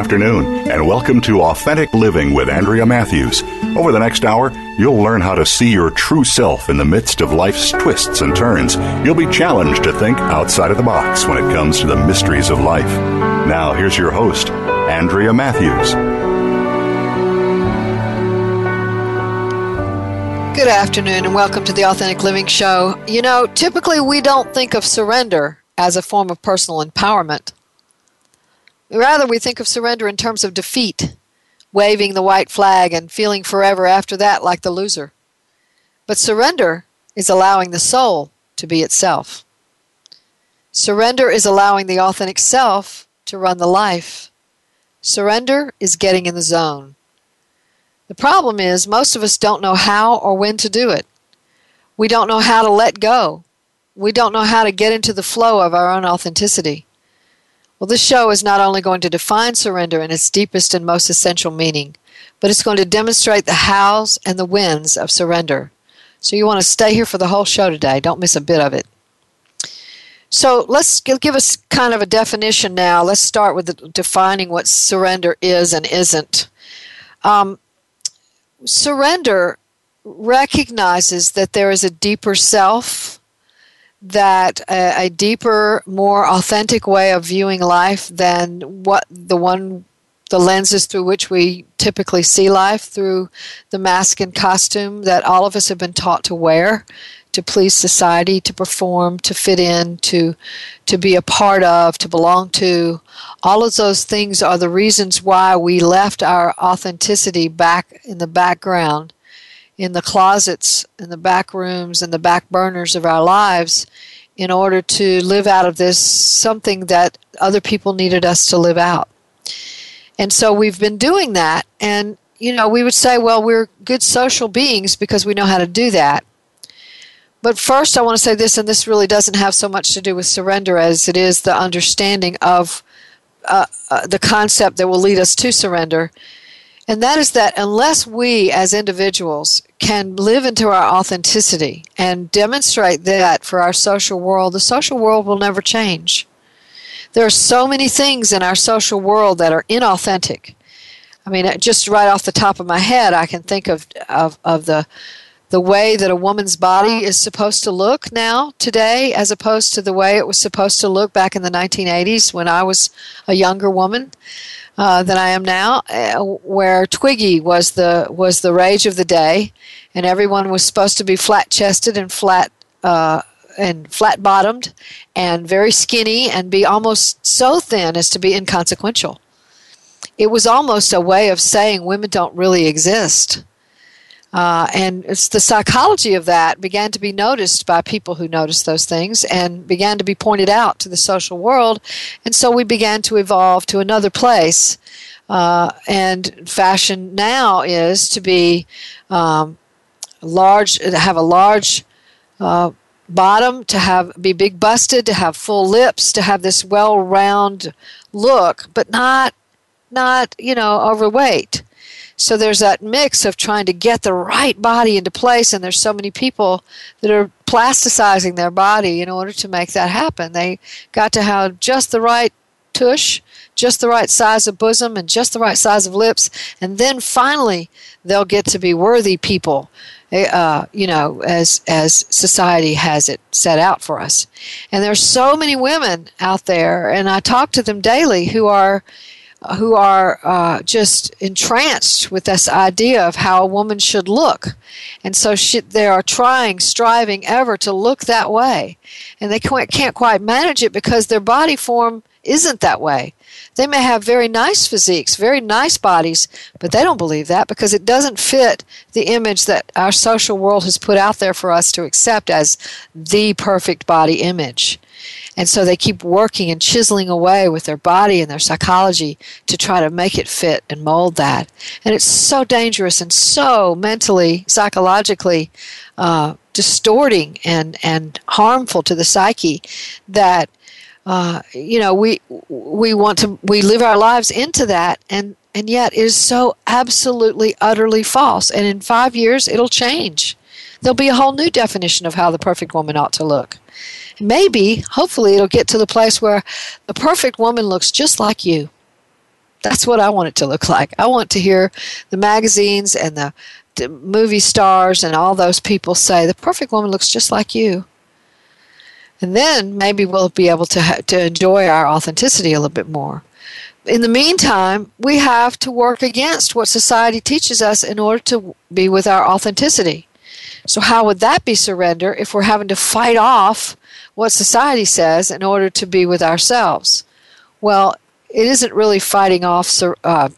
Afternoon, and welcome to Authentic Living with Andrea Matthews. Over the next hour, you'll learn how to see your true self in the midst of life's twists and turns. You'll be challenged to think outside of the box when it comes to the mysteries of life. Now, here's your host, Andrea Matthews. Good afternoon, and welcome to the Authentic Living Show. You know, typically we don't think of surrender as a form of personal empowerment. Rather, we think of surrender in terms of defeat, waving the white flag and feeling forever after that like the loser. But surrender is allowing the soul to be itself. Surrender is allowing the authentic self to run the life. Surrender is getting in the zone. The problem is, most of us don't know how or when to do it. We don't know how to let go. We don't know how to get into the flow of our own authenticity. Well, this show is not only going to define surrender in its deepest and most essential meaning, but it's going to demonstrate the hows and the whens of surrender. So you want to stay here for the whole show today. Don't miss a bit of it. So let's give us kind of a definition now. Let's start with defining what surrender is and isn't. Um, surrender recognizes that there is a deeper self that a, a, deeper, more authentic way of viewing life than what the one the lenses through which we typically see life through the mask and costume that all of us have been taught to wear to please society to perform to fit in to to be a part of to belong to. All of those things are the reasons why we left our authenticity back in the background in the closets, in the back rooms, in the back burners of our lives in order to live out of this something that other people needed us to live out. And so we've been doing that. And, you know, we would say, well, we're good social beings because we know how to do that. But first, I want to say this, and this really doesn't have so much to do with surrender as it is the understanding of uh, uh, the concept that will lead us to surrender and that is that unless we as individuals can live into our authenticity and demonstrate that for our social world, the social world will never change. There are so many things in our social world that are inauthentic. I mean, just right off the top of my head, I can think of, of, of the, the way that a woman's body is supposed to look now, today, as opposed to the way it was supposed to look back in the 1980s when I was a younger woman uh, than I am now, uh, where Twiggy was the was the rage of the day, and everyone was supposed to be flat chested and flat uh, and flat bottomed, and very skinny, and be almost so thin as to be inconsequential. It was almost a way of saying women don't really exist. Uh, and it's the psychology of that began to be noticed by people who noticed those things and began to be pointed out to the social world. And so we began to evolve to another place. Uh, and fashion now is to be um, large, have a large uh, bottom, to have be big busted, to have full lips, to have this well round look, but not not you know overweight. So there's that mix of trying to get the right body into place, and there's so many people that are plasticizing their body in order to make that happen. They got to have just the right tush, just the right size of bosom, and just the right size of lips, and then finally they'll get to be worthy people. Eh, uh, you know, as as society has it set out for us, and there's so many women out there, and I talk to them daily who are who are uh, just entranced with this idea of how a woman should look. And so she, they are trying, striving ever to look that way. And they can't, can't quite manage it because their body form isn't that way. They may have very nice physiques, very nice bodies, but they don't believe that because it doesn't fit the image that our social world has put out there for us to accept as the perfect body image. And so they keep working and chiseling away with their body and their psychology to try to make it fit and mold that. And it's so dangerous and so mentally, psychologically uh, distorting and, and harmful to the psyche that uh, you know we we want to we live our lives into that and and yet it is so absolutely utterly false. And in five years it'll change. There'll be a whole new definition of how the perfect woman ought to look maybe, hopefully, it'll get to the place where the perfect woman looks just like you. That's what I want it to look like. I want to hear the magazines and the, the movie stars and all those people say, the perfect woman looks just like you. And then maybe we'll be able to, to enjoy our authenticity a little bit more. In the meantime, we have to work against what society teaches us in order to be with our authenticity. So, how would that be surrender if we're having to fight off what society says in order to be with ourselves. Well, it isn't really fighting off uh,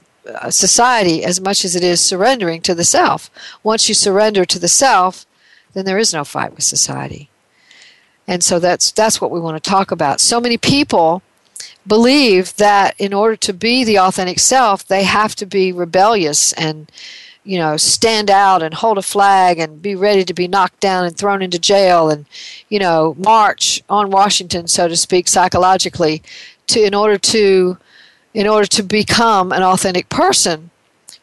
society as much as it is surrendering to the self. Once you surrender to the self, then there is no fight with society. And so that's that's what we want to talk about. So many people believe that in order to be the authentic self, they have to be rebellious and you know, stand out and hold a flag and be ready to be knocked down and thrown into jail and, you know, march on Washington, so to speak, psychologically, to in order to in order to become an authentic person.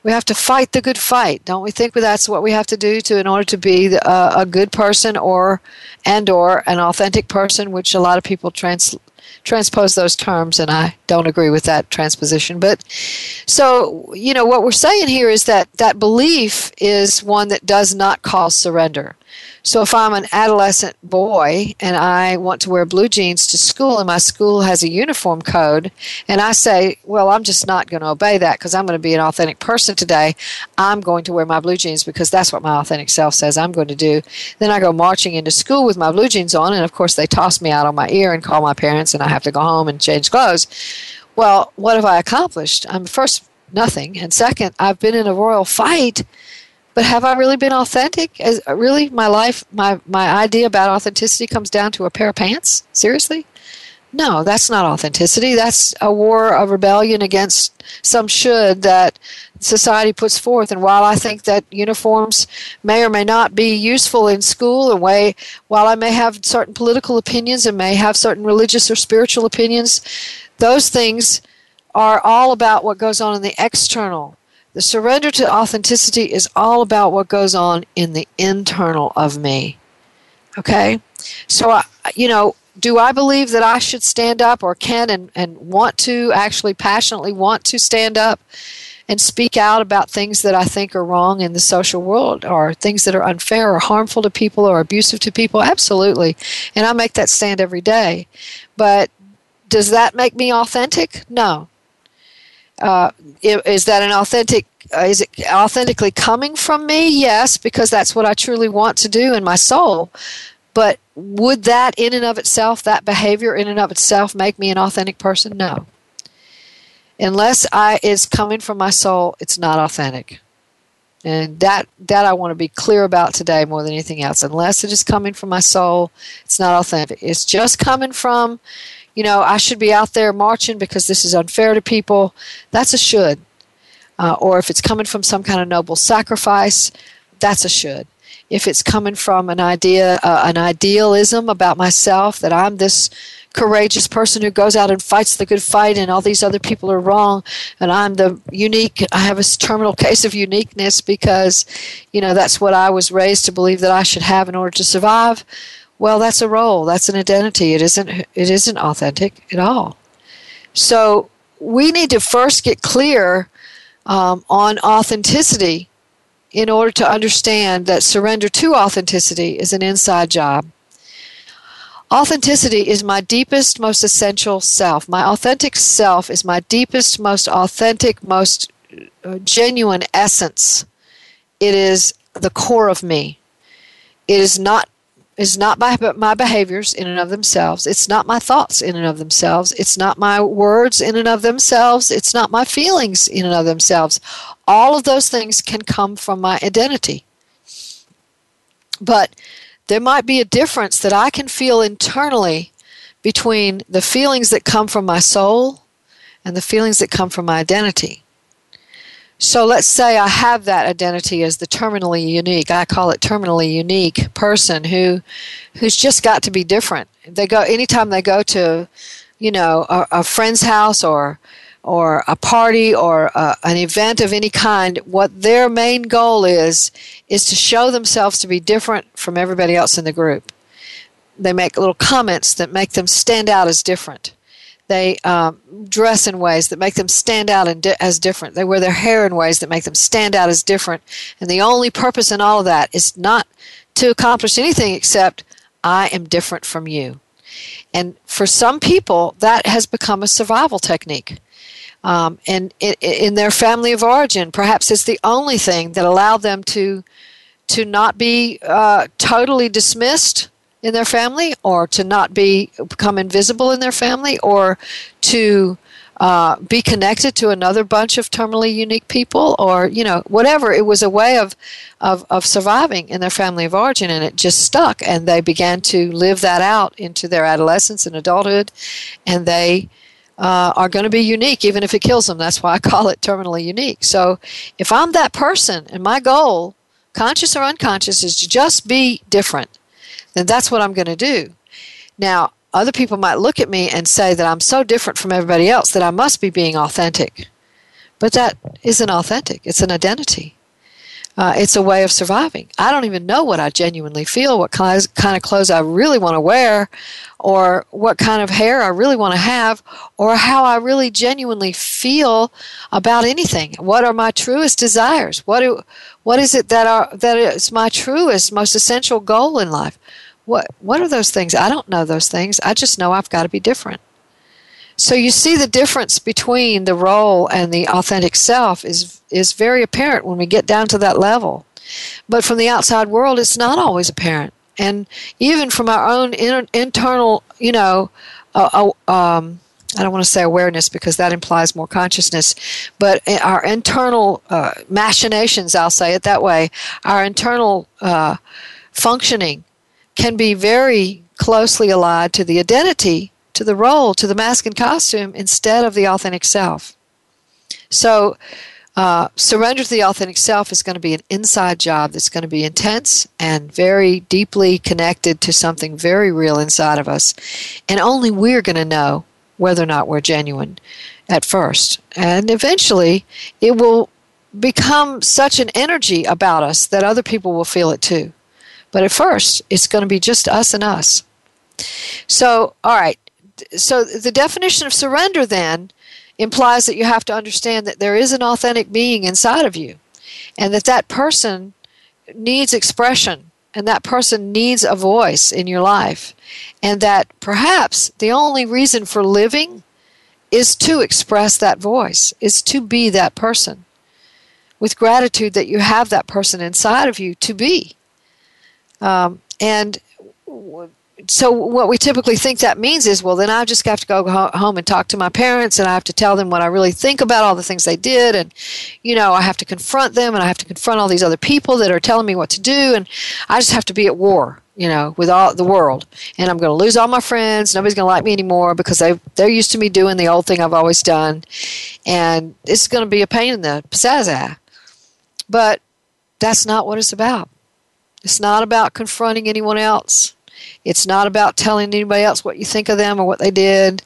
We have to fight the good fight, don't we think that's what we have to do to in order to be the, uh, a good person or and or an authentic person, which a lot of people trans transpose those terms, and I don't agree with that transposition. But so, you know, what we're saying here is that that belief is one that does not cause surrender. So if I'm an adolescent boy and I want to wear blue jeans to school and my school has a uniform code and I say, well, I'm just not going to obey that because I'm going to be an authentic person today. I'm going to wear my blue jeans because that's what my authentic self says I'm going to do. Then I go marching into school with my blue jeans on and of course they toss me out on my ear and call my parents and I have to go home and change clothes. Well, what have I accomplished? I'm first nothing and second, I've been in a royal fight but have I really been authentic? As really, my life, my my idea about authenticity comes down to a pair of pants. Seriously, no, that's not authenticity. That's a war of rebellion against some should that society puts forth. And while I think that uniforms may or may not be useful in school, and way, while I may have certain political opinions and may have certain religious or spiritual opinions, those things are all about what goes on in the external the surrender to authenticity is all about what goes on in the internal of me. Okay? So, I, you know, do I believe that I should stand up or can and, and want to actually passionately want to stand up and speak out about things that I think are wrong in the social world or things that are unfair or harmful to people or abusive to people? Absolutely. And I make that stand every day. But does that make me authentic? No. Uh, is that an authentic? Uh, is it authentically coming from me? Yes, because that's what I truly want to do in my soul. But would that, in and of itself, that behavior in and of itself, make me an authentic person? No. Unless I is coming from my soul, it's not authentic. And that that I want to be clear about today more than anything else. Unless it is coming from my soul, it's not authentic. It's just coming from you know, I should be out there marching because this is unfair to people. That's a should. Uh, or if it's coming from some kind of noble sacrifice, that's a should. If it's coming from an idea, uh, an idealism about myself that I'm this courageous person who goes out and fights the good fight and all these other people are wrong and I'm the unique I have a terminal case of uniqueness because you know that's what I was raised to believe that I should have in order to survive well, that's a role. That's an identity. It isn't. It isn't authentic at all. So we need to first get clear um, on authenticity in order to understand that surrender to authenticity is an inside job. Authenticity is my deepest, most essential self. My authentic self is my deepest, most authentic, most uh, genuine essence. It is the core of me. It is not is not my, my behaviors in and of themselves. It's not my thoughts in and of themselves. It's not my words in and of themselves. It's not my feelings in and of themselves. All of those things can come from my identity. But there might be a difference that I can feel internally between the feelings that come from my soul and the feelings that come from my identity. So let's say I have that identity as the terminally unique. I call it terminally unique person who who's just got to be different. They go anytime they go to, you know, a, a friend's house or or a party or a, an event of any kind, what their main goal is is to show themselves to be different from everybody else in the group. They make little comments that make them stand out as different. They um, dress in ways that make them stand out di- as different. They wear their hair in ways that make them stand out as different. And the only purpose in all of that is not to accomplish anything except I am different from you. And for some people, that has become a survival technique. Um, and in, in their family of origin, perhaps it's the only thing that allowed them to to not be uh, totally dismissed in their family or to not be become invisible in their family or to uh, be connected to another bunch of terminally unique people or you know whatever. It was a way of, of of surviving in their family of origin and it just stuck and they began to live that out into their adolescence and adulthood and they uh, are going to be unique even if it kills them. That's why i call it terminally unique. So if i'm that person and my goal conscious or unconscious is to just be different then that's what I'm going to do. Now, other people might look at me and say that I'm so different from everybody else that I must be being authentic. But that isn't authentic, it's an identity. Uh, it's a way of surviving. I don't even know what I genuinely feel, what kind of clothes I really want to wear, or what kind of hair I really want to have, or how I really genuinely feel about anything. What are my truest desires? What do, what is it that are that is my truest, most essential goal in life? What what are those things? I don't know those things. I just know I've got to be different. So you see the difference between the role and the authentic self is is very apparent when we get down to that level. But from the outside world, it's not always apparent. And even from our own inter- internal, you know, uh, uh, um, I don't want to say awareness because that implies more consciousness, but our internal uh, machinations, I'll say it that way, our internal uh, functioning can be very closely allied to the identity to the role, to the mask and costume, instead of the authentic self. So, uh, surrender to the authentic self is going to be an inside job that's going to be intense and very deeply connected to something very real inside of us. And only we're going to know whether or not we're genuine at first. And eventually, it will become such an energy about us that other people will feel it too. But at first, it's going to be just us and us. So, all right, so the definition of surrender then implies that you have to understand that there is an authentic being inside of you and that that person needs expression and that person needs a voice in your life and that perhaps the only reason for living is to express that voice is to be that person with gratitude that you have that person inside of you to be um, and so what we typically think that means is well then i just have to go home and talk to my parents and i have to tell them what i really think about all the things they did and you know i have to confront them and i have to confront all these other people that are telling me what to do and i just have to be at war you know with all the world. And i'm going to lose all my friends. Nobody's going to like me anymore because they they're used to me doing the old thing i've always done. And it's going to be a pain in the pizzazz but that's not what it's about it's not about confronting anyone else it's not about telling anybody else what you think of them or what they did.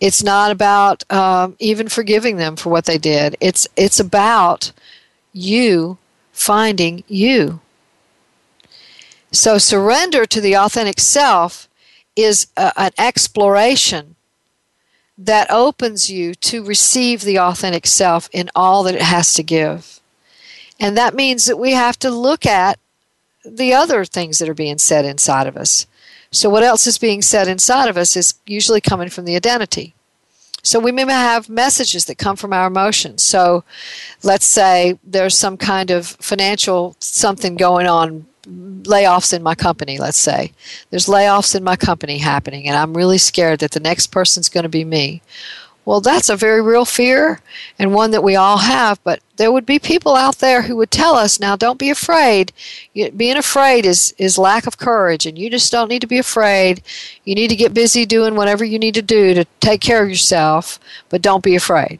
It's not about um, even forgiving them for what they did. It's it's about you finding you. So surrender to the authentic self is a, an exploration that opens you to receive the authentic self in all that it has to give. And that means that we have to look at the other things that are being said inside of us. So, what else is being said inside of us is usually coming from the identity. So, we may have messages that come from our emotions. So, let's say there's some kind of financial something going on layoffs in my company, let's say. There's layoffs in my company happening, and I'm really scared that the next person's going to be me. Well, that's a very real fear and one that we all have, but there would be people out there who would tell us, now don't be afraid. Being afraid is, is lack of courage, and you just don't need to be afraid. You need to get busy doing whatever you need to do to take care of yourself, but don't be afraid.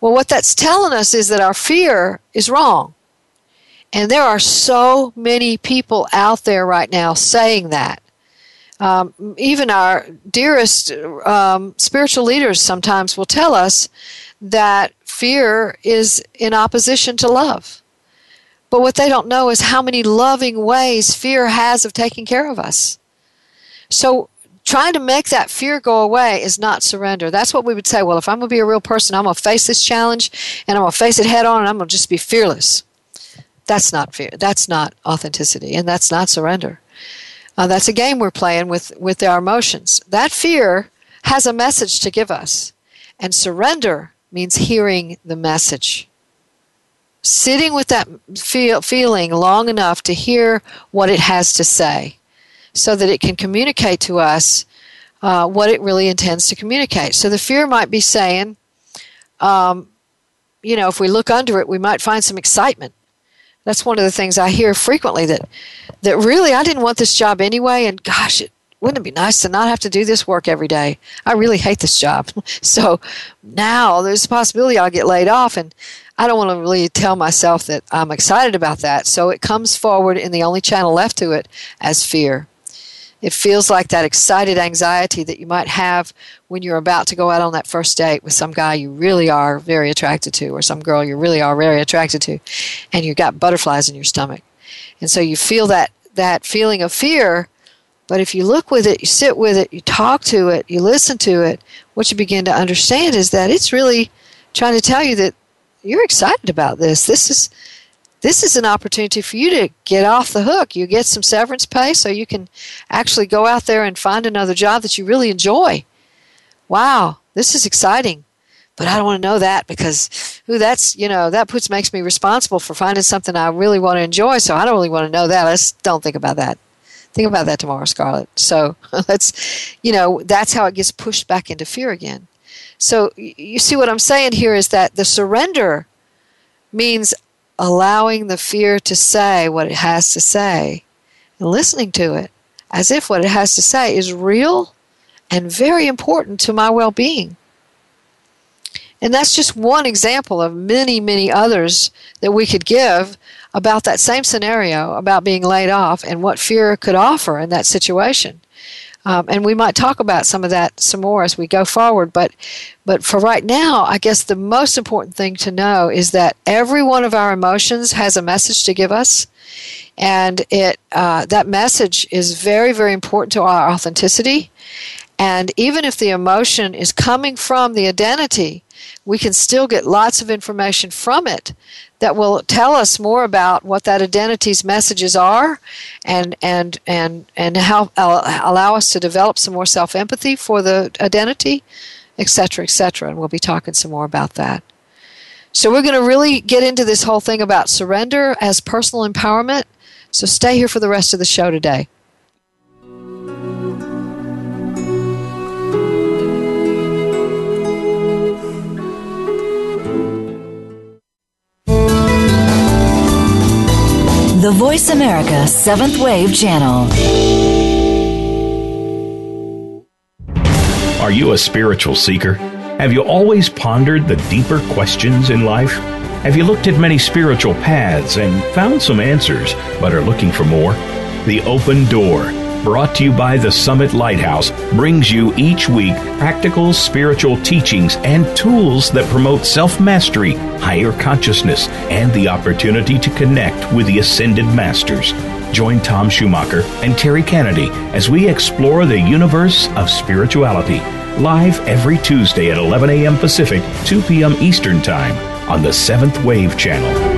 Well, what that's telling us is that our fear is wrong. And there are so many people out there right now saying that. Um, even our dearest um, spiritual leaders sometimes will tell us that fear is in opposition to love. But what they don't know is how many loving ways fear has of taking care of us. So, trying to make that fear go away is not surrender. That's what we would say. Well, if I'm going to be a real person, I'm going to face this challenge and I'm going to face it head on and I'm going to just be fearless. That's not fear. That's not authenticity, and that's not surrender. Uh, that's a game we're playing with with our emotions. That fear has a message to give us, and surrender means hearing the message. Sitting with that feel, feeling long enough to hear what it has to say, so that it can communicate to us uh, what it really intends to communicate. So the fear might be saying, um, you know, if we look under it, we might find some excitement that's one of the things I hear frequently that that really I didn't want this job anyway and gosh it wouldn't it be nice to not have to do this work every day? I really hate this job. So now there's a possibility I'll get laid off and I don't want to really tell myself that I'm excited about that. So it comes forward in the only channel left to it as fear. It feels like that excited anxiety that you might have when you're about to go out on that first date with some guy you really are very attracted to, or some girl you really are very attracted to, and you've got butterflies in your stomach. And so you feel that, that feeling of fear, but if you look with it, you sit with it, you talk to it, you listen to it, what you begin to understand is that it's really trying to tell you that you're excited about this. This is this is an opportunity for you to get off the hook. You get some severance pay so you can actually go out there and find another job that you really enjoy. Wow, this is exciting. But I don't want to know that because ooh, that's, you know, that puts makes me responsible for finding something I really want to enjoy. So I don't really want to know that. Let's don't think about that. Think about that tomorrow, Scarlett. So let's, you know, that's how it gets pushed back into fear again. So you see what I'm saying here is that the surrender means allowing the fear to say what it has to say and listening to it as if what it has to say is real and very important to my well being. And that's just one example of many, many others that we could give about that same scenario about being laid off and what fear could offer in that situation. Um, and we might talk about some of that some more as we go forward. But, but for right now, I guess the most important thing to know is that every one of our emotions has a message to give us, and it uh, that message is very, very important to our authenticity. And even if the emotion is coming from the identity, we can still get lots of information from it that will tell us more about what that identity's messages are and and and and how uh, allow us to develop some more self-empathy for the identity etc etc and we'll be talking some more about that. So we're going to really get into this whole thing about surrender as personal empowerment. So stay here for the rest of the show today The Voice America Seventh Wave Channel. Are you a spiritual seeker? Have you always pondered the deeper questions in life? Have you looked at many spiritual paths and found some answers, but are looking for more? The Open Door brought to you by the Summit Lighthouse, brings you each week practical spiritual teachings and tools that promote self mastery, higher consciousness, and the opportunity to connect with the ascended masters. Join Tom Schumacher and Terry Kennedy as we explore the universe of spirituality. Live every Tuesday at 11 a.m. Pacific, 2 p.m. Eastern Time on the Seventh Wave Channel.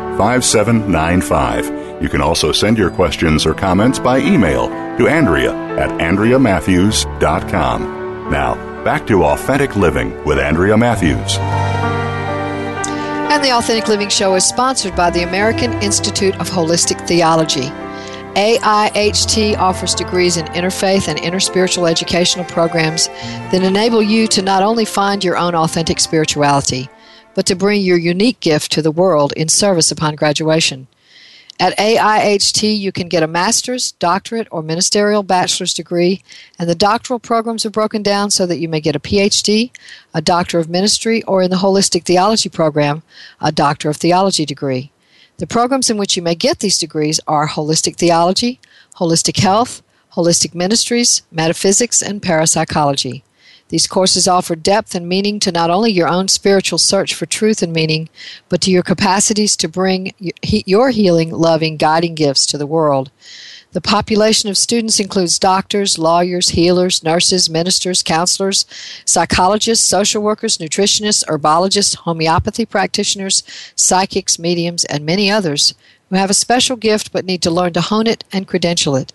5795. You can also send your questions or comments by email to Andrea at AndreaMatthews.com. Now, back to Authentic Living with Andrea Matthews. And the Authentic Living Show is sponsored by the American Institute of Holistic Theology. AIHT offers degrees in interfaith and interspiritual educational programs that enable you to not only find your own authentic spirituality, but to bring your unique gift to the world in service upon graduation. At AIHT, you can get a master's, doctorate, or ministerial bachelor's degree, and the doctoral programs are broken down so that you may get a PhD, a Doctor of Ministry, or in the Holistic Theology program, a Doctor of Theology degree. The programs in which you may get these degrees are Holistic Theology, Holistic Health, Holistic Ministries, Metaphysics, and Parapsychology. These courses offer depth and meaning to not only your own spiritual search for truth and meaning, but to your capacities to bring your healing, loving, guiding gifts to the world. The population of students includes doctors, lawyers, healers, nurses, ministers, counselors, psychologists, social workers, nutritionists, herbologists, homeopathy practitioners, psychics, mediums, and many others who have a special gift but need to learn to hone it and credential it.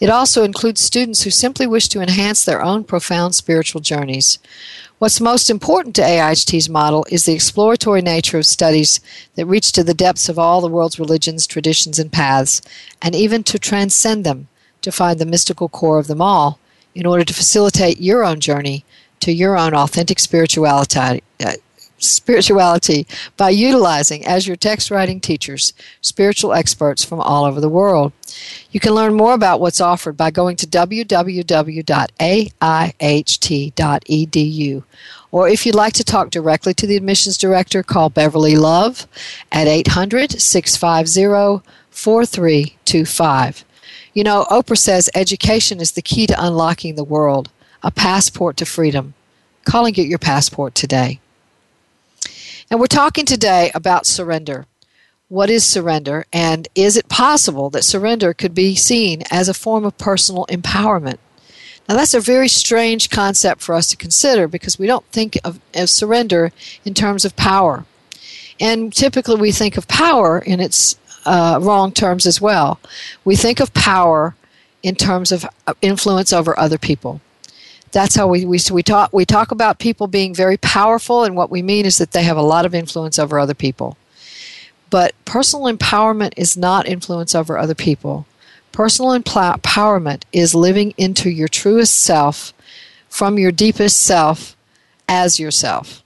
It also includes students who simply wish to enhance their own profound spiritual journeys. What's most important to AIHT's model is the exploratory nature of studies that reach to the depths of all the world's religions, traditions, and paths, and even to transcend them to find the mystical core of them all in order to facilitate your own journey to your own authentic spirituality, uh, spirituality by utilizing as your text writing teachers spiritual experts from all over the world. You can learn more about what's offered by going to www.aiht.edu. Or if you'd like to talk directly to the admissions director, call Beverly Love at 800 650 4325. You know, Oprah says education is the key to unlocking the world, a passport to freedom. Call and get your passport today. And we're talking today about surrender. What is surrender? And is it possible that surrender could be seen as a form of personal empowerment? Now, that's a very strange concept for us to consider because we don't think of, of surrender in terms of power. And typically we think of power in its uh, wrong terms as well. We think of power in terms of uh, influence over other people that's how we, we, we, talk, we talk about people being very powerful, and what we mean is that they have a lot of influence over other people. But personal empowerment is not influence over other people. Personal empowerment is living into your truest self from your deepest self as yourself.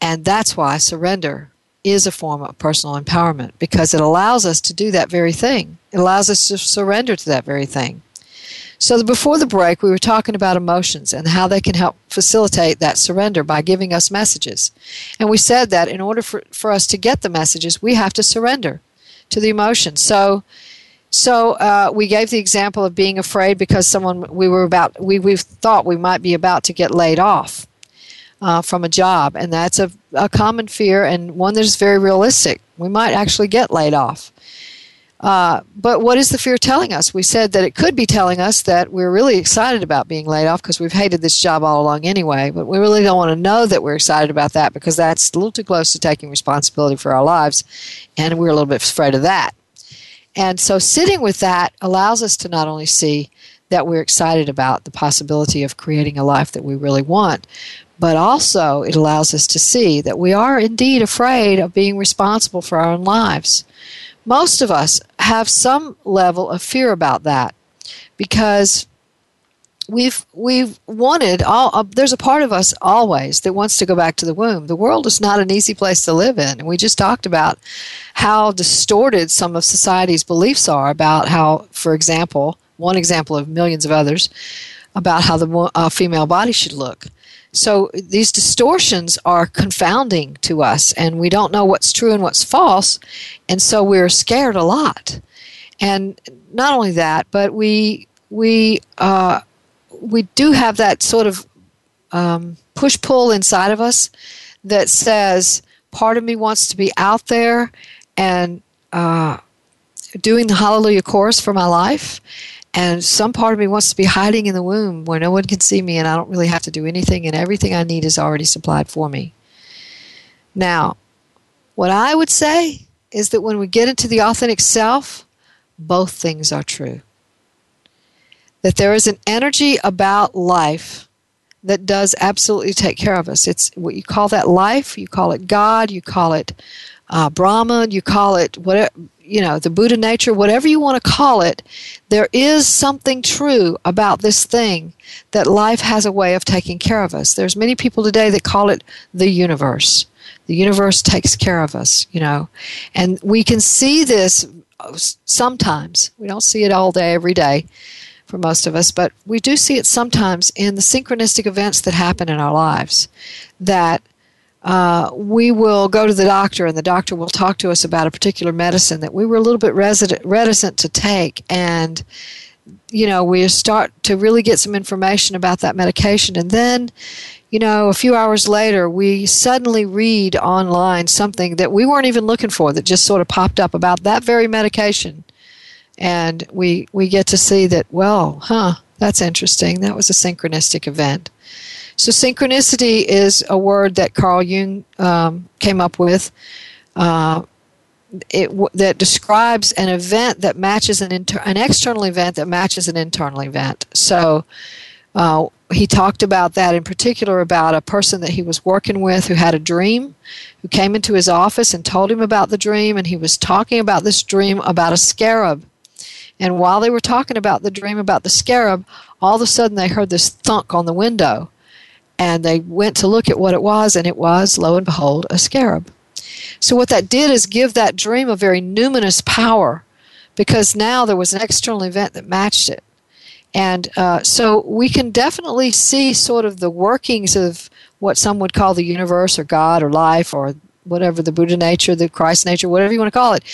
And that's why surrender is a form of personal empowerment because it allows us to do that very thing. It allows us to surrender to that very thing. So, before the break, we were talking about emotions and how they can help facilitate that surrender by giving us messages. And we said that in order for, for us to get the messages, we have to surrender to the emotions. So, so uh, we gave the example of being afraid because someone we were about we we thought we might be about to get laid off uh, from a job, and that's a, a common fear and one that is very realistic. We might actually get laid off. Uh, but what is the fear telling us? We said that it could be telling us that we're really excited about being laid off because we've hated this job all along anyway. But we really don't want to know that we're excited about that because that's a little too close to taking responsibility for our lives. And we're a little bit afraid of that. And so sitting with that allows us to not only see that we're excited about the possibility of creating a life that we really want, but also it allows us to see that we are indeed afraid of being responsible for our own lives. Most of us have some level of fear about that because we've we've wanted all uh, there's a part of us always that wants to go back to the womb. The world is not an easy place to live in. And we just talked about how distorted some of society's beliefs are about how for example one example of millions of others about how the uh, female body should look so these distortions are confounding to us and we don't know what's true and what's false and so we're scared a lot. And not only that but we we uh, we do have that sort of um, push pull inside of us that says part of me wants to be out there and uh, doing the hallelujah chorus for my life and some part of me wants to be hiding in the womb where no one can see me and i don't really have to do anything and everything i need is already supplied for me now what i would say is that when we get into the authentic self both things are true that there is an energy about life that does absolutely take care of us. It's what you call that life, you call it God, you call it uh, you call it whatever, you know, the Buddha nature, whatever you want to call it. There is something true about this thing that life has a way of taking care of us. There's many people today that call it the universe. The universe takes care of us, you know, and we can see this uh, sometimes. We don't see it all day, every day for most of us, but we do see it sometimes in the synchronistic events that happen in our lives. That uh, we will go to the doctor and the doctor will talk to us about a particular medicine that we were a little bit resident, reticent to take. And, you know, we start to really get some information about that medication. And then, you know, a few hours later, we suddenly read online something that we weren't even looking for that just sort of popped up about that very medication and we we get to see that well huh that's interesting that was a synchronistic event so synchronicity is a word that carl jung um, came up with uh, it, that describes an event that matches an, inter- an external event that matches an internal event so uh, he talked about that in particular about a person that he was working with who had a dream who came into his office and told him about the dream and he was talking about this dream about a scarab and while they were talking about the dream about the scarab, all of a sudden they heard this thunk on the window. And they went to look at what it was, and it was, lo and behold, a scarab. So, what that did is give that dream a very numinous power because now there was an external event that matched it. And uh, so we can definitely see sort of the workings of what some would call the universe or God or life or whatever the Buddha nature, the Christ nature, whatever you want to call it.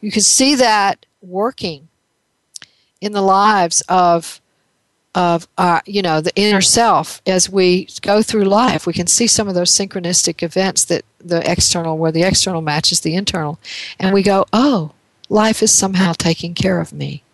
You can see that working in the lives of of our, you know, the inner self as we go through life. We can see some of those synchronistic events that the external, where the external matches the internal, and we go, "Oh, life is somehow taking care of me."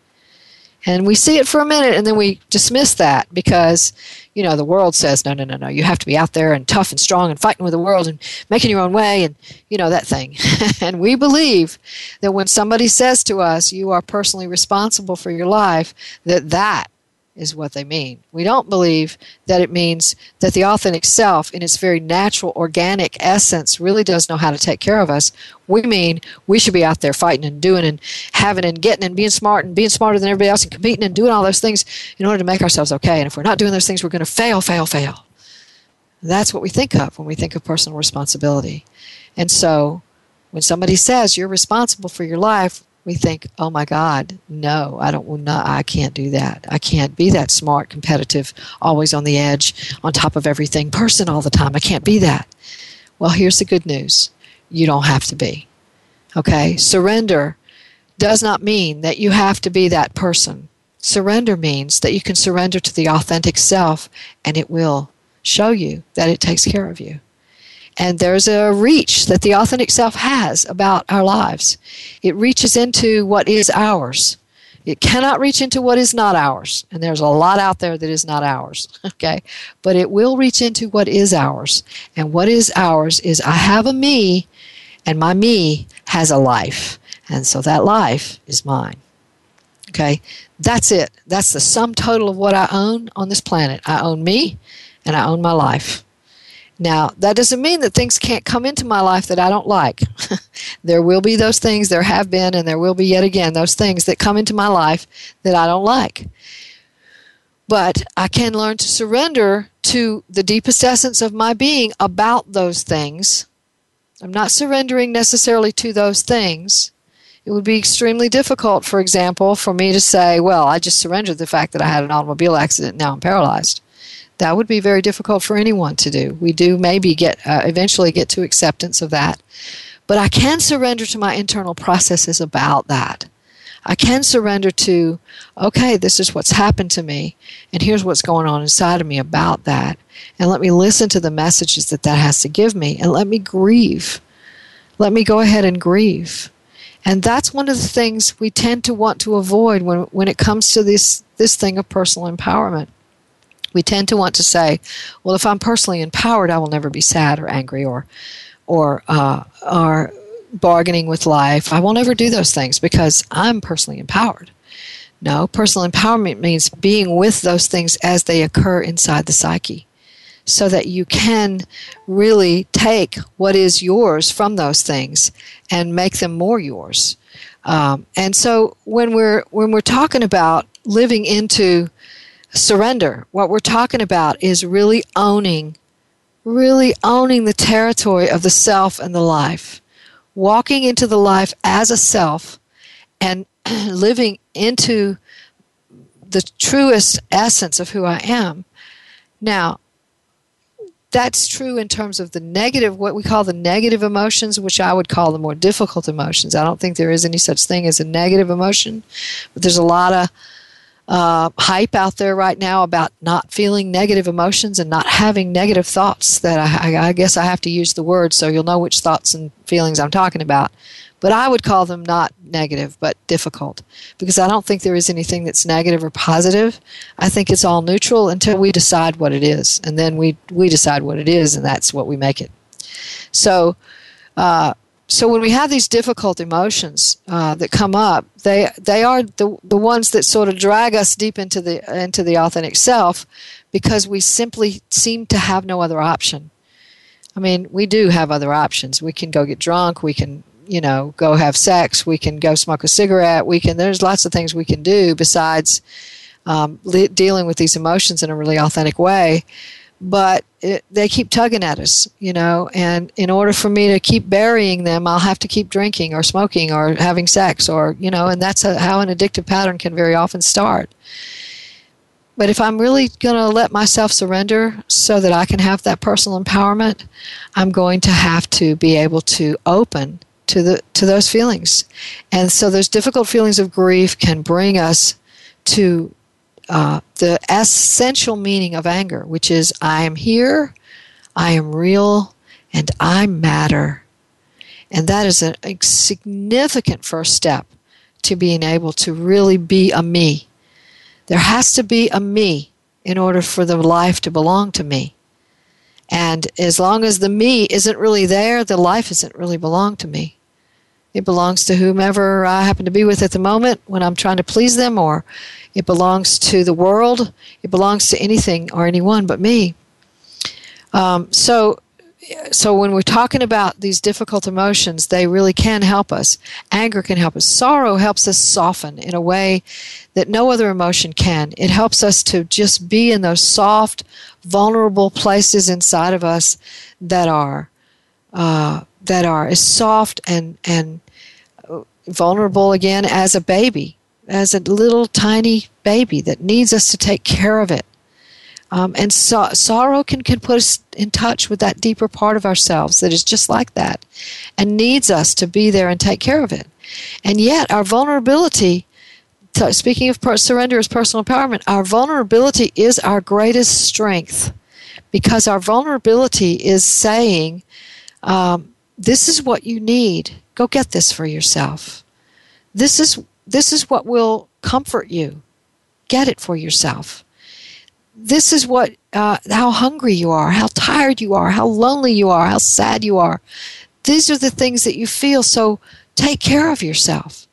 And we see it for a minute and then we dismiss that because, you know, the world says, no, no, no, no, you have to be out there and tough and strong and fighting with the world and making your own way and, you know, that thing. and we believe that when somebody says to us, you are personally responsible for your life, that that is what they mean. We don't believe that it means that the authentic self, in its very natural, organic essence, really does know how to take care of us. We mean we should be out there fighting and doing and having and getting and being smart and being smarter than everybody else and competing and doing all those things in order to make ourselves okay. And if we're not doing those things, we're going to fail, fail, fail. That's what we think of when we think of personal responsibility. And so when somebody says you're responsible for your life, we think, "Oh my God, no, I don't. No, I can't do that. I can't be that smart, competitive, always on the edge, on top of everything person all the time. I can't be that." Well, here's the good news: you don't have to be. Okay, surrender does not mean that you have to be that person. Surrender means that you can surrender to the authentic self, and it will show you that it takes care of you. And there's a reach that the authentic self has about our lives. It reaches into what is ours. It cannot reach into what is not ours. And there's a lot out there that is not ours. Okay? But it will reach into what is ours. And what is ours is I have a me, and my me has a life. And so that life is mine. Okay? That's it. That's the sum total of what I own on this planet. I own me, and I own my life. Now, that doesn't mean that things can't come into my life that I don't like. there will be those things, there have been, and there will be yet again those things that come into my life that I don't like. But I can learn to surrender to the deepest essence of my being about those things. I'm not surrendering necessarily to those things. It would be extremely difficult, for example, for me to say, well, I just surrendered the fact that I had an automobile accident, now I'm paralyzed. That would be very difficult for anyone to do. We do maybe get uh, eventually get to acceptance of that. But I can surrender to my internal processes about that. I can surrender to, okay, this is what's happened to me, and here's what's going on inside of me about that. And let me listen to the messages that that has to give me, and let me grieve. Let me go ahead and grieve. And that's one of the things we tend to want to avoid when, when it comes to this, this thing of personal empowerment. We tend to want to say, well, if I'm personally empowered, I will never be sad or angry or, or, uh, bargaining with life. I won't ever do those things because I'm personally empowered. No, personal empowerment means being with those things as they occur inside the psyche so that you can really take what is yours from those things and make them more yours. Um, and so when we're when we're talking about living into surrender, what we're talking about is really owning, really owning the territory of the self and the life walking into the life as a self and living into the truest essence of who I am. Now, that's true in terms of the negative, what we call the negative emotions, which I would call the more difficult emotions. I don't think there is any such thing as a negative emotion, but there's a lot of uh, hype out there right now about not feeling negative emotions and not having negative thoughts. That I, I, guess I have to use the word so you'll know which thoughts and feelings I'm talking about. But I would call them not negative, but difficult, because I don't think there is anything that's negative or positive. I think it's all neutral until we decide what it is, and then we we decide what it is, and that's what we make it. So. Uh, so when we have these difficult emotions uh, that come up, they they are the the ones that sort of drag us deep into the into the authentic self, because we simply seem to have no other option. I mean, we do have other options. We can go get drunk. We can you know go have sex. We can go smoke a cigarette. We can. There's lots of things we can do besides um, li- dealing with these emotions in a really authentic way but it, they keep tugging at us, you know, and in order for me to keep burying them, I'll have to keep drinking or smoking or having sex or, you know, and that's how an addictive pattern can very often start. But if I'm really going to let myself surrender so that I can have that personal empowerment, I'm going to have to be able to open to the to those feelings. And so those difficult feelings of grief can bring us to uh, the essential meaning of anger, which is I am here, I am real, and I matter. And that is a, a significant first step to being able to really be a me. There has to be a me in order for the life to belong to me. And as long as the me isn't really there, the life isn't really belong to me. It belongs to whomever I happen to be with at the moment when I'm trying to please them, or it belongs to the world. It belongs to anything or anyone but me. Um, so, so when we're talking about these difficult emotions, they really can help us. Anger can help us. Sorrow helps us soften in a way that no other emotion can. It helps us to just be in those soft, vulnerable places inside of us that are uh, that are as soft and and vulnerable again as a baby, as a little tiny baby that needs us to take care of it. Um, and so, sorrow can, can put us in touch with that deeper part of ourselves that is just like that and needs us to be there and take care of it. And yet, our vulnerability, speaking of surrender as personal empowerment, our vulnerability is our greatest strength because our vulnerability is saying, um, This is what you need. Go get this for yourself. This is this is what will comfort you. Get it for yourself. This is what uh, how hungry you are, how tired you are, how lonely you are, how sad you are. These are the things that you feel. So take care of yourself.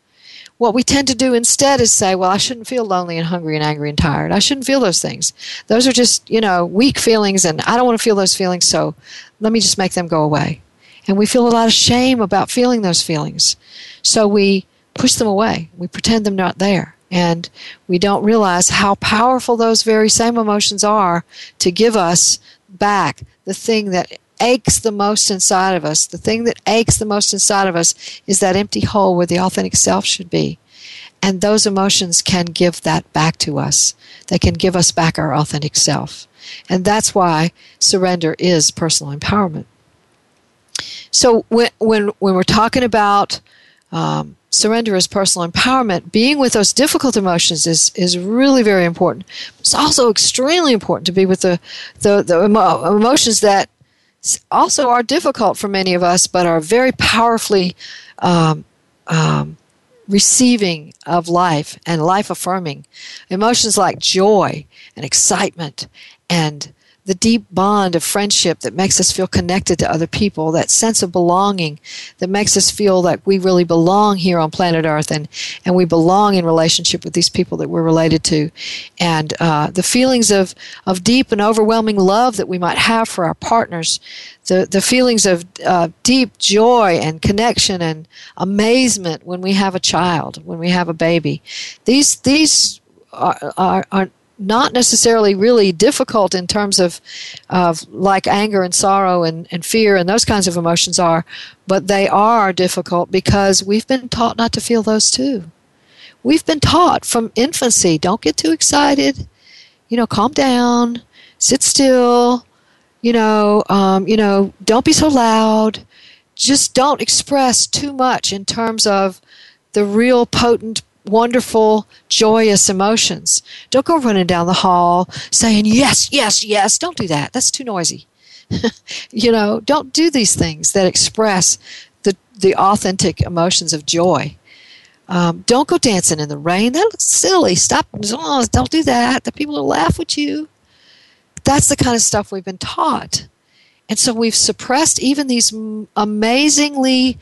What we tend to do instead is say, well, I shouldn't feel lonely and hungry and angry and tired. I shouldn't feel those things. Those are just, you know, weak feelings, and I don't want to feel those feelings, so let me just make them go away. And we feel a lot of shame about feeling those feelings. So we push them away. We pretend they're not there. And we don't realize how powerful those very same emotions are to give us back the thing that aches the most inside of us. The thing that aches the most inside of us is that empty hole where the authentic self should be. And those emotions can give that back to us. They can give us back our authentic self. And that's why surrender is personal empowerment. So when, when, when we're talking about um, surrender as personal empowerment, being with those difficult emotions is, is really very important. It's also extremely important to be with the, the, the emo- emotions that also are difficult for many of us, but are very powerfully um, um, receiving of life and life affirming. Emotions like joy and excitement and the deep bond of friendship that makes us feel connected to other people, that sense of belonging that makes us feel like we really belong here on planet Earth and, and we belong in relationship with these people that we're related to. And uh, the feelings of, of deep and overwhelming love that we might have for our partners, the, the feelings of uh, deep joy and connection and amazement when we have a child, when we have a baby. These, these are, are, are not necessarily really difficult in terms of, of like anger and sorrow and, and fear and those kinds of emotions are, but they are difficult because we've been taught not to feel those too. We've been taught from infancy don't get too excited, you know, calm down, sit still, you know, um, you know, don't be so loud. Just don't express too much in terms of the real potent wonderful, joyous emotions. Don't go running down the hall saying, yes, yes, yes. Don't do that. That's too noisy. you know, don't do these things that express the, the authentic emotions of joy. Um, don't go dancing in the rain. That looks silly. Stop. Oh, don't do that. The people will laugh at you. That's the kind of stuff we've been taught. And so we've suppressed even these amazingly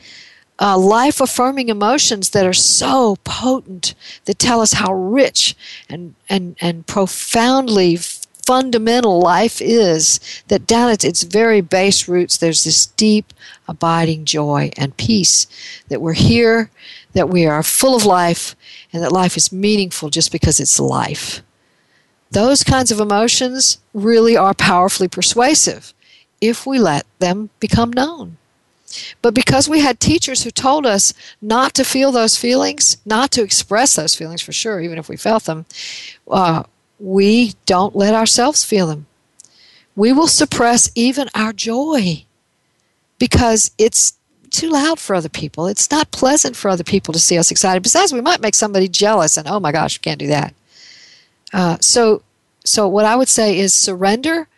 uh, life affirming emotions that are so potent that tell us how rich and, and, and profoundly fundamental life is that down at its very base roots there's this deep abiding joy and peace that we're here that we are full of life and that life is meaningful just because it's life. Those kinds of emotions really are powerfully persuasive if we let them become known but because we had teachers who told us not to feel those feelings, not to express those feelings for sure, even if we felt them, uh, we don't let ourselves feel them. We will suppress even our joy because it's too loud for other people. It's not pleasant for other people to see us excited. Besides, we might make somebody jealous, and oh my gosh, we can't do that. Uh, so, so what I would say is surrender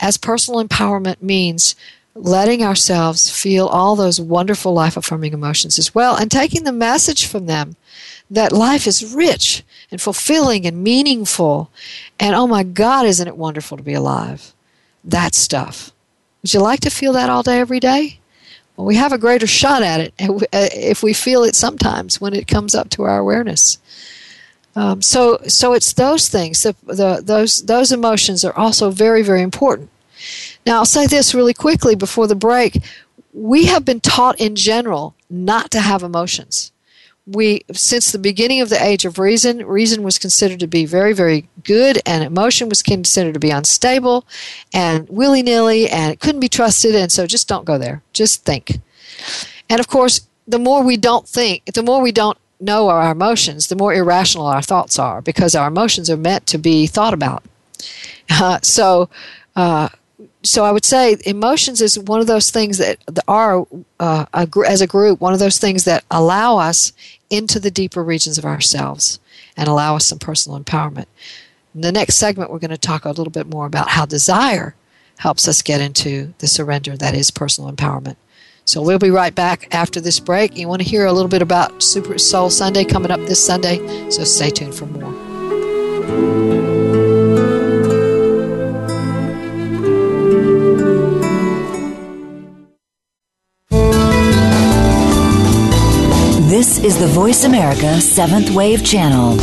as personal empowerment means letting ourselves feel all those wonderful life affirming emotions as well and taking the message from them that life is rich and fulfilling and meaningful and oh my god isn't it wonderful to be alive? That stuff. Would you like to feel that all day every day? Well we have a greater shot at it uh, if we feel it sometimes when it comes up to our awareness. Um, so so it's those things the, the, those those emotions are also very very important now, I'll say this really quickly before the break. We have been taught in general not to have emotions. We, since the beginning of the age of reason, reason was considered to be very, very good, and emotion was considered to be unstable and willy nilly, and it couldn't be trusted, and so just don't go there. Just think. And of course, the more we don't think, the more we don't know our emotions, the more irrational our thoughts are, because our emotions are meant to be thought about. Uh, so, uh, so I would say emotions is one of those things that are, uh, a, as a group, one of those things that allow us into the deeper regions of ourselves and allow us some personal empowerment. In the next segment, we're going to talk a little bit more about how desire helps us get into the surrender that is personal empowerment. So we'll be right back after this break. You want to hear a little bit about Super Soul Sunday coming up this Sunday, so stay tuned for more. This is the Voice America Seventh Wave Channel.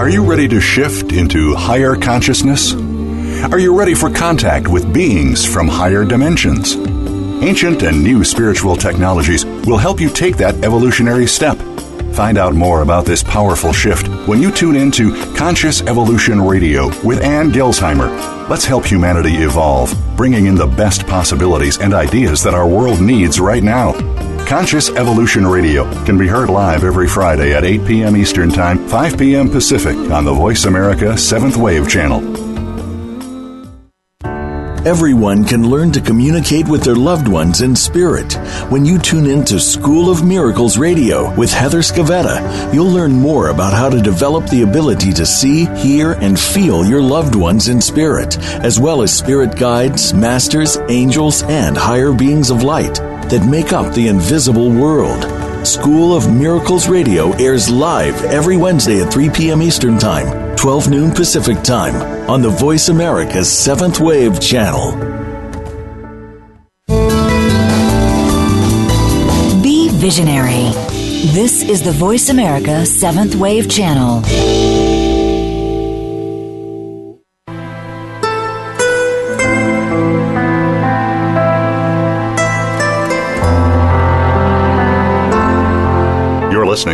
Are you ready to shift into higher consciousness? Are you ready for contact with beings from higher dimensions? Ancient and new spiritual technologies will help you take that evolutionary step. Find out more about this powerful shift when you tune in to Conscious Evolution Radio with Ann Gelsheimer. Let's help humanity evolve, bringing in the best possibilities and ideas that our world needs right now. Conscious Evolution Radio can be heard live every Friday at 8 p.m. Eastern Time, 5 p.m. Pacific on the Voice America 7th Wave channel. Everyone can learn to communicate with their loved ones in spirit. When you tune in to School of Miracles Radio with Heather Scavetta, you'll learn more about how to develop the ability to see, hear, and feel your loved ones in spirit, as well as spirit guides, masters, angels, and higher beings of light that make up the invisible world. School of Miracles Radio airs live every Wednesday at 3 p.m. Eastern Time, 12 noon Pacific Time on the Voice America 7th Wave channel. Be visionary. This is the Voice America 7th Wave channel.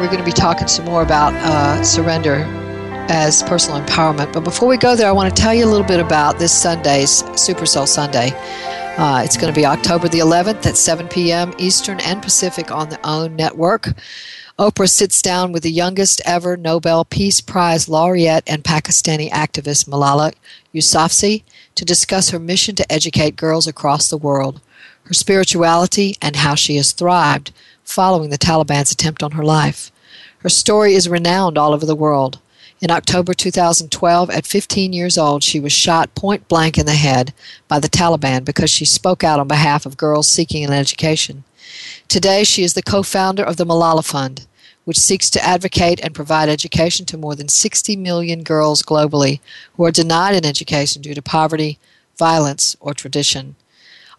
We're going to be talking some more about uh, surrender as personal empowerment. But before we go there, I want to tell you a little bit about this Sunday's Super Soul Sunday. Uh, it's going to be October the 11th at 7 p.m. Eastern and Pacific on the OWN network. Oprah sits down with the youngest ever Nobel Peace Prize laureate and Pakistani activist Malala Yousafzai to discuss her mission to educate girls across the world, her spirituality, and how she has thrived following the Taliban's attempt on her life. Her story is renowned all over the world. In October 2012, at 15 years old, she was shot point blank in the head by the Taliban because she spoke out on behalf of girls seeking an education. Today, she is the co founder of the Malala Fund, which seeks to advocate and provide education to more than 60 million girls globally who are denied an education due to poverty, violence, or tradition.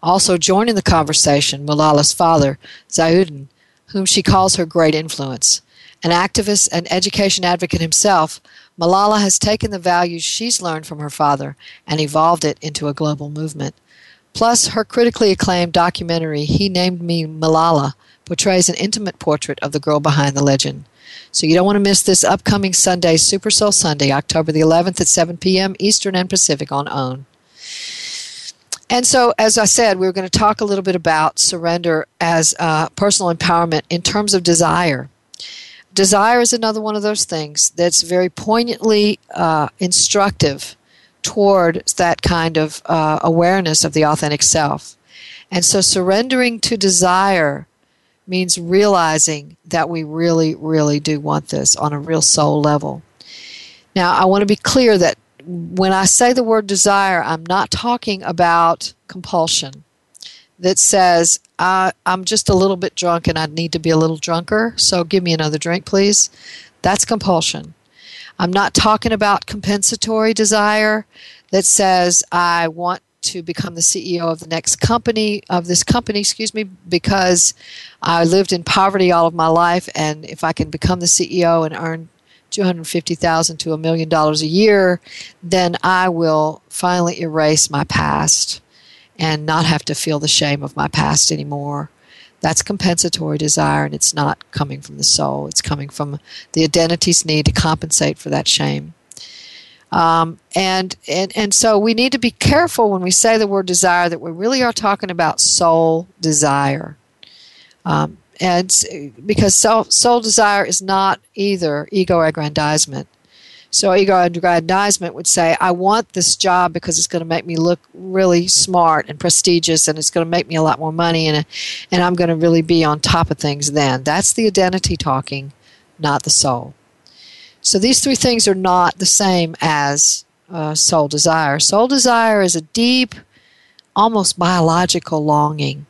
Also joining the conversation, Malala's father, Ziauddin, whom she calls her great influence. An activist and education advocate himself, Malala has taken the values she's learned from her father and evolved it into a global movement. Plus, her critically acclaimed documentary, He Named Me Malala, portrays an intimate portrait of the girl behind the legend. So you don't want to miss this upcoming Sunday, Super Soul Sunday, October the 11th at 7 p.m. Eastern and Pacific on OWN. And so, as I said, we are going to talk a little bit about surrender as uh, personal empowerment in terms of desire. Desire is another one of those things that's very poignantly uh, instructive toward that kind of uh, awareness of the authentic self. And so, surrendering to desire means realizing that we really, really do want this on a real soul level. Now, I want to be clear that when I say the word desire, I'm not talking about compulsion that says, I'm just a little bit drunk and I need to be a little drunker, so give me another drink, please. That's compulsion. I'm not talking about compensatory desire that says, I want to become the CEO of the next company, of this company, excuse me, because I lived in poverty all of my life, and if I can become the CEO and earn 250,000 to a million dollars a year, then I will finally erase my past and not have to feel the shame of my past anymore. That's compensatory desire, and it's not coming from the soul. It's coming from the identity's need to compensate for that shame. Um, and, and, and so we need to be careful when we say the word desire that we really are talking about soul desire. Um, and because soul, soul desire is not either ego aggrandizement. So ego aggrandizement would say, I want this job because it's going to make me look really smart and prestigious and it's going to make me a lot more money and, and I'm going to really be on top of things then. That's the identity talking, not the soul. So these three things are not the same as uh, soul desire. Soul desire is a deep, almost biological longing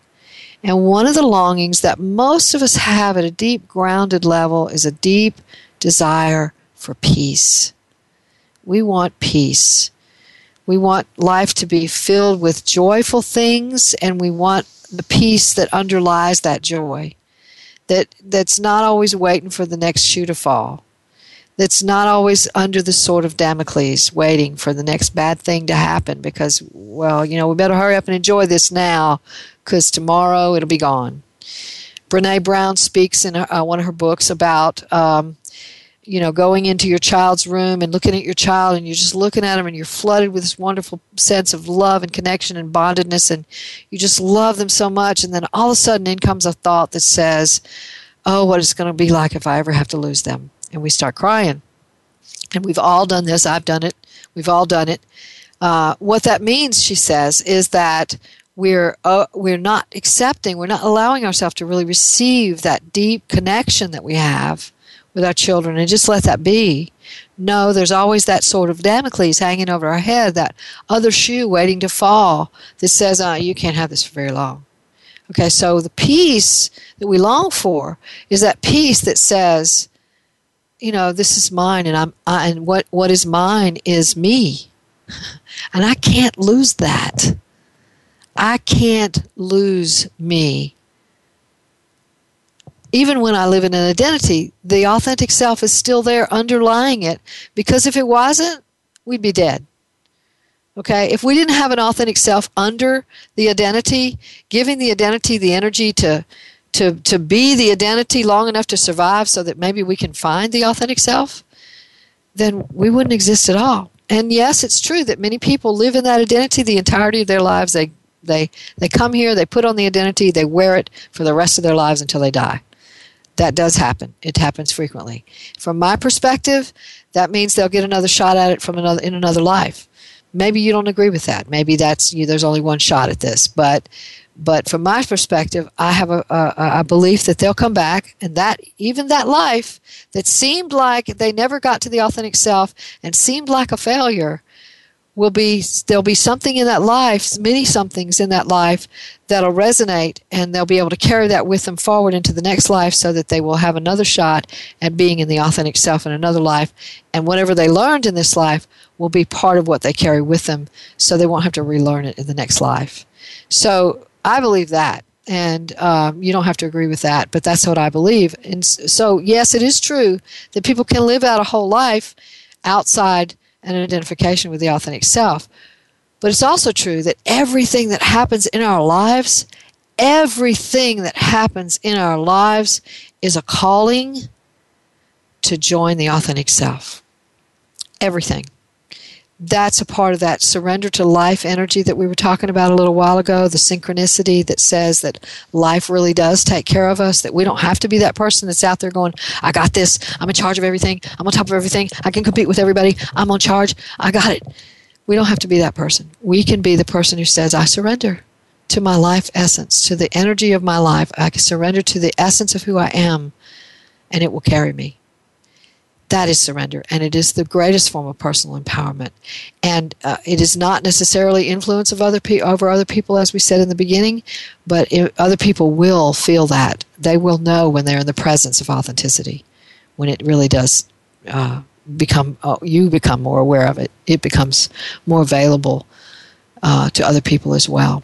And one of the longings that most of us have at a deep grounded level is a deep desire for peace. We want peace. We want life to be filled with joyful things, and we want the peace that underlies that joy. That, that's not always waiting for the next shoe to fall. That's not always under the sword of Damocles, waiting for the next bad thing to happen because, well, you know, we better hurry up and enjoy this now because tomorrow it'll be gone. Brene Brown speaks in uh, one of her books about um, you know, going into your child's room and looking at your child and you're just looking at them and you're flooded with this wonderful sense of love and connection and bondedness and you just love them so much. And then all of a sudden in comes a thought that says, oh, what is it going to be like if I ever have to lose them? And we start crying. And we've all done this. I've done it. We've all done it. Uh, what that means, she says, is that we're uh, we're not accepting, we're not allowing ourselves to really receive that deep connection that we have with our children and just let that be. No, there's always that sort of Damocles hanging over our head, that other shoe waiting to fall that says, oh, you can't have this for very long. Okay, so the peace that we long for is that peace that says, you know, this is mine, and I'm, I, and what what is mine is me, and I can't lose that. I can't lose me even when I live in an identity, the authentic self is still there underlying it because if it wasn't, we'd be dead. Okay? If we didn't have an authentic self under the identity, giving the identity the energy to to to be the identity long enough to survive so that maybe we can find the authentic self, then we wouldn't exist at all. And yes, it's true that many people live in that identity the entirety of their lives. They they they come here, they put on the identity, they wear it for the rest of their lives until they die that does happen. It happens frequently. From my perspective, that means they'll get another shot at it from another in another life. Maybe you don't agree with that. Maybe that's you, there's only one shot at this. But but from my perspective, I have a, a, a belief that they'll come back, and that even that life that seemed like they never got to the authentic self and seemed like a failure will be there'll be something in that life, many somethings in that life that'll resonate and they'll be able to carry that with them forward into the next life so that they will have another shot at being in the authentic self in another life and whatever they learned in this life will be part of what they carry with them so they won't have to relearn it in the next life. So I believe that and um, you don't have to agree with that, but that's what I believe. And so, yes, it is true that people can live out a whole life outside an identification with the authentic self. But it's also true that everything that happens in our lives, everything that happens in our lives is a calling to join the authentic self. Everything. That's a part of that surrender to life energy that we were talking about a little while ago, the synchronicity that says that life really does take care of us, that we don't have to be that person that's out there going, I got this, I'm in charge of everything, I'm on top of everything, I can compete with everybody, I'm on charge, I got it. We don't have to be that person. We can be the person who says, I surrender to my life essence, to the energy of my life. I can surrender to the essence of who I am, and it will carry me. That is surrender, and it is the greatest form of personal empowerment. And uh, it is not necessarily influence of other pe- over other people, as we said in the beginning, but it, other people will feel that. They will know when they're in the presence of authenticity, when it really does uh, become uh, you become more aware of it. It becomes more available uh, to other people as well.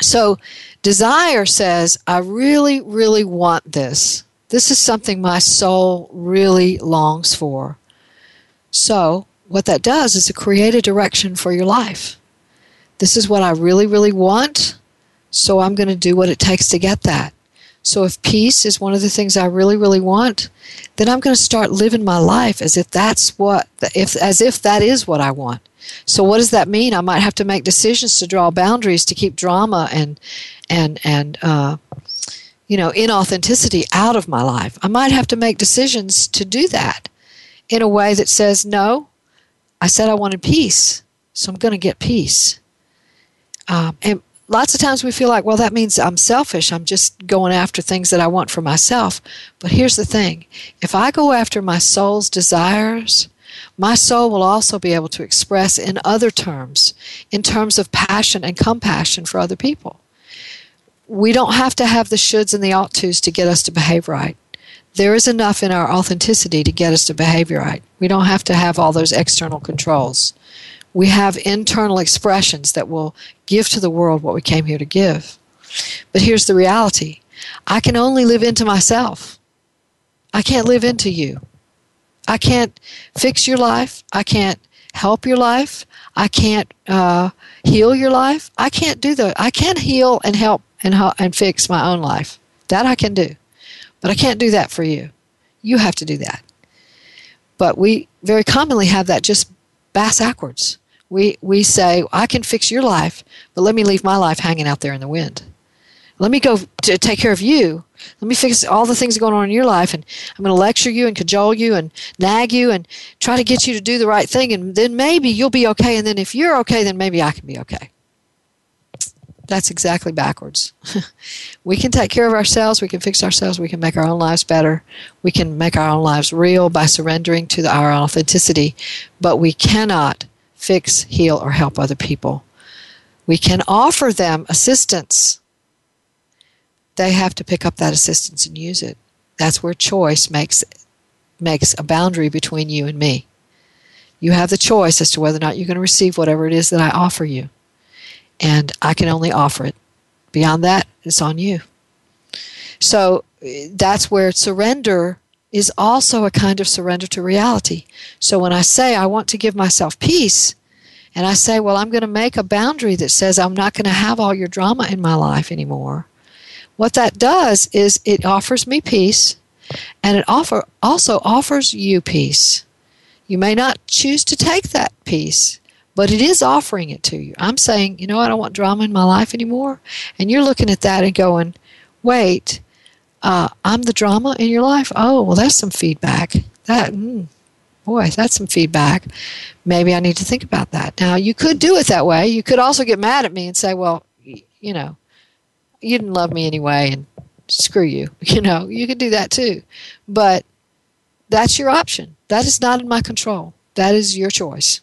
So, desire says, "I really, really want this." This is something my soul really longs for. So, what that does is to create a direction for your life. This is what I really, really want, so I'm going to do what it takes to get that. So, if peace is one of the things I really, really want, then I'm going to start living my life as if that's what, if, as if that is what I want. So, what does that mean? I might have to make decisions to draw boundaries to keep drama and and and uh, you know, inauthenticity out of my life. I might have to make decisions to do that in a way that says, no, I said I wanted peace, so I'm going to get peace. Um, and lots of times we feel like, well, that means I'm selfish. I'm just going after things that I want for myself. But here's the thing if I go after my soul's desires, my soul will also be able to express in other terms, in terms of passion and compassion for other people we don't have to have the shoulds and the ought tos to get us to behave right. There is enough in our authenticity to get us to behave right. We don't have to have all those external controls. We have internal expressions that will give to the world what we came here to give. But here's the reality I can only live into myself. I can't live into you. I can't fix your life. I can't help your life. I can't uh, heal your life. I can't do that. I can't heal and help and, and fix my own life. That I can do. But I can't do that for you. You have to do that. But we very commonly have that just bass backwards. We, we say, I can fix your life, but let me leave my life hanging out there in the wind. Let me go to take care of you. Let me fix all the things going on in your life, and I'm going to lecture you and cajole you and nag you and try to get you to do the right thing, and then maybe you'll be okay. And then if you're okay, then maybe I can be okay. That's exactly backwards. we can take care of ourselves. We can fix ourselves. We can make our own lives better. We can make our own lives real by surrendering to the, our authenticity. But we cannot fix, heal, or help other people. We can offer them assistance they have to pick up that assistance and use it. That's where choice makes makes a boundary between you and me. You have the choice as to whether or not you're going to receive whatever it is that I offer you. And I can only offer it. Beyond that, it's on you. So that's where surrender is also a kind of surrender to reality. So when I say I want to give myself peace, and I say, well, I'm going to make a boundary that says I'm not going to have all your drama in my life anymore. What that does is it offers me peace and it offer, also offers you peace. You may not choose to take that peace, but it is offering it to you. I'm saying, you know, I don't want drama in my life anymore. And you're looking at that and going, wait, uh, I'm the drama in your life? Oh, well, that's some feedback. That, mm, boy, that's some feedback. Maybe I need to think about that. Now, you could do it that way. You could also get mad at me and say, well, you know, you didn't love me anyway and screw you. You know, you could do that too. But that's your option. That is not in my control. That is your choice.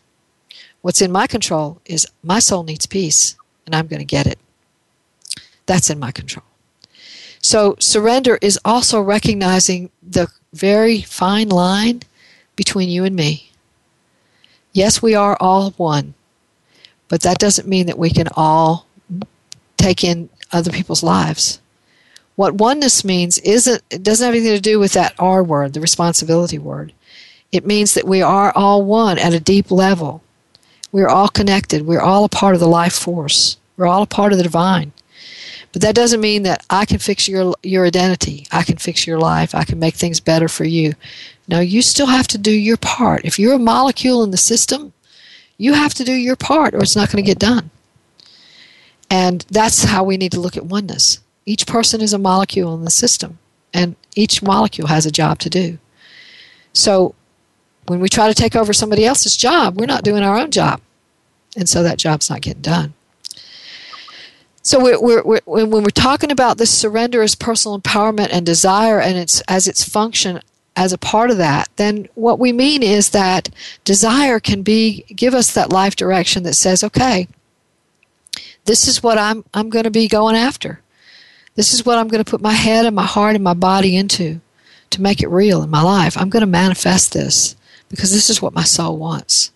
What's in my control is my soul needs peace and I'm going to get it. That's in my control. So surrender is also recognizing the very fine line between you and me. Yes, we are all one, but that doesn't mean that we can all take in other people's lives. What oneness means isn't it doesn't have anything to do with that R word, the responsibility word. It means that we are all one at a deep level. We're all connected. We're all a part of the life force. We're all a part of the divine. But that doesn't mean that I can fix your your identity. I can fix your life. I can make things better for you. No, you still have to do your part. If you're a molecule in the system, you have to do your part or it's not going to get done. And that's how we need to look at oneness. Each person is a molecule in the system, and each molecule has a job to do. So when we try to take over somebody else's job, we're not doing our own job. And so that job's not getting done. So we're, we're, we're, when we're talking about this surrender as personal empowerment and desire and its, as its function as a part of that, then what we mean is that desire can be give us that life direction that says, okay, this is what I'm, I'm going to be going after. This is what I'm going to put my head and my heart and my body into to make it real in my life. I'm going to manifest this because this is what my soul wants.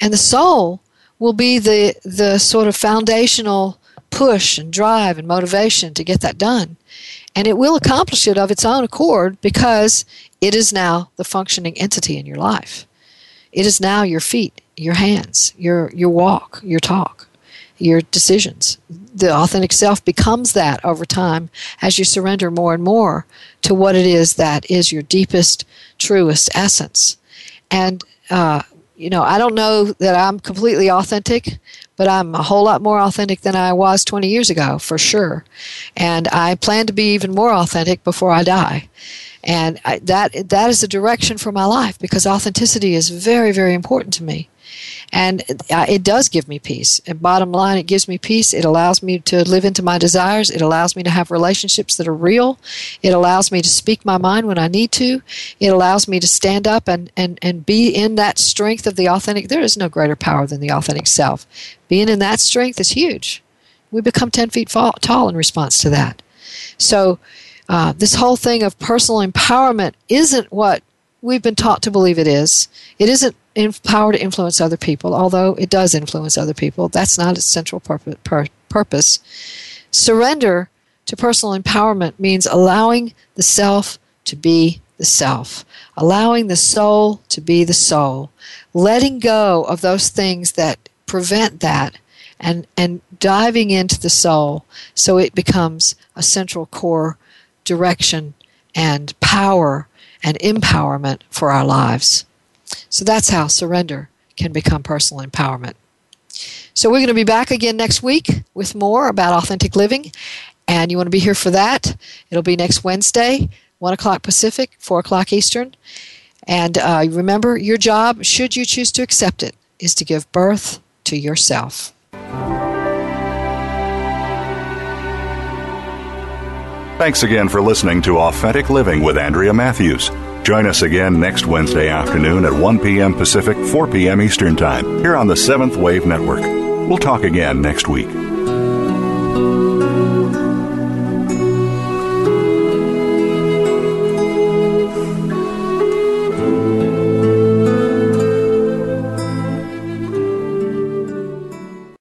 And the soul will be the, the sort of foundational push and drive and motivation to get that done. And it will accomplish it of its own accord because it is now the functioning entity in your life. It is now your feet, your hands, your, your walk, your talk your decisions. The authentic self becomes that over time as you surrender more and more to what it is that is your deepest, truest essence. And, uh, you know, I don't know that I'm completely authentic, but I'm a whole lot more authentic than I was 20 years ago, for sure. And I plan to be even more authentic before I die. And I, that that is the direction for my life because authenticity is very, very important to me and uh, it does give me peace. And bottom line, it gives me peace. It allows me to live into my desires. It allows me to have relationships that are real. It allows me to speak my mind when I need to. It allows me to stand up and, and, and be in that strength of the authentic. There is no greater power than the authentic self. Being in that strength is huge. we become 10 feet fall, tall in response to that. So, uh, this whole thing of personal empowerment isn't what we've been taught to believe it is. It isn't in power to influence other people, although it does influence other people. That's not its central purpose. Pur- purpose. Surrender to personal empowerment means allowing the self to be the self, allowing the soul to be the soul, letting go of those things that prevent that and, and diving into the soul so it becomes a central core direction and power and empowerment for our lives. So that's how surrender can become personal empowerment. So we're going to be back again next week with more about authentic living. And you want to be here for that. It'll be next Wednesday, 1 o'clock Pacific, 4 o'clock Eastern. And uh, remember, your job, should you choose to accept it, is to give birth to yourself. Thanks again for listening to Authentic Living with Andrea Matthews. Join us again next Wednesday afternoon at 1 p.m. Pacific, 4 p.m. Eastern Time, here on the Seventh Wave Network. We'll talk again next week.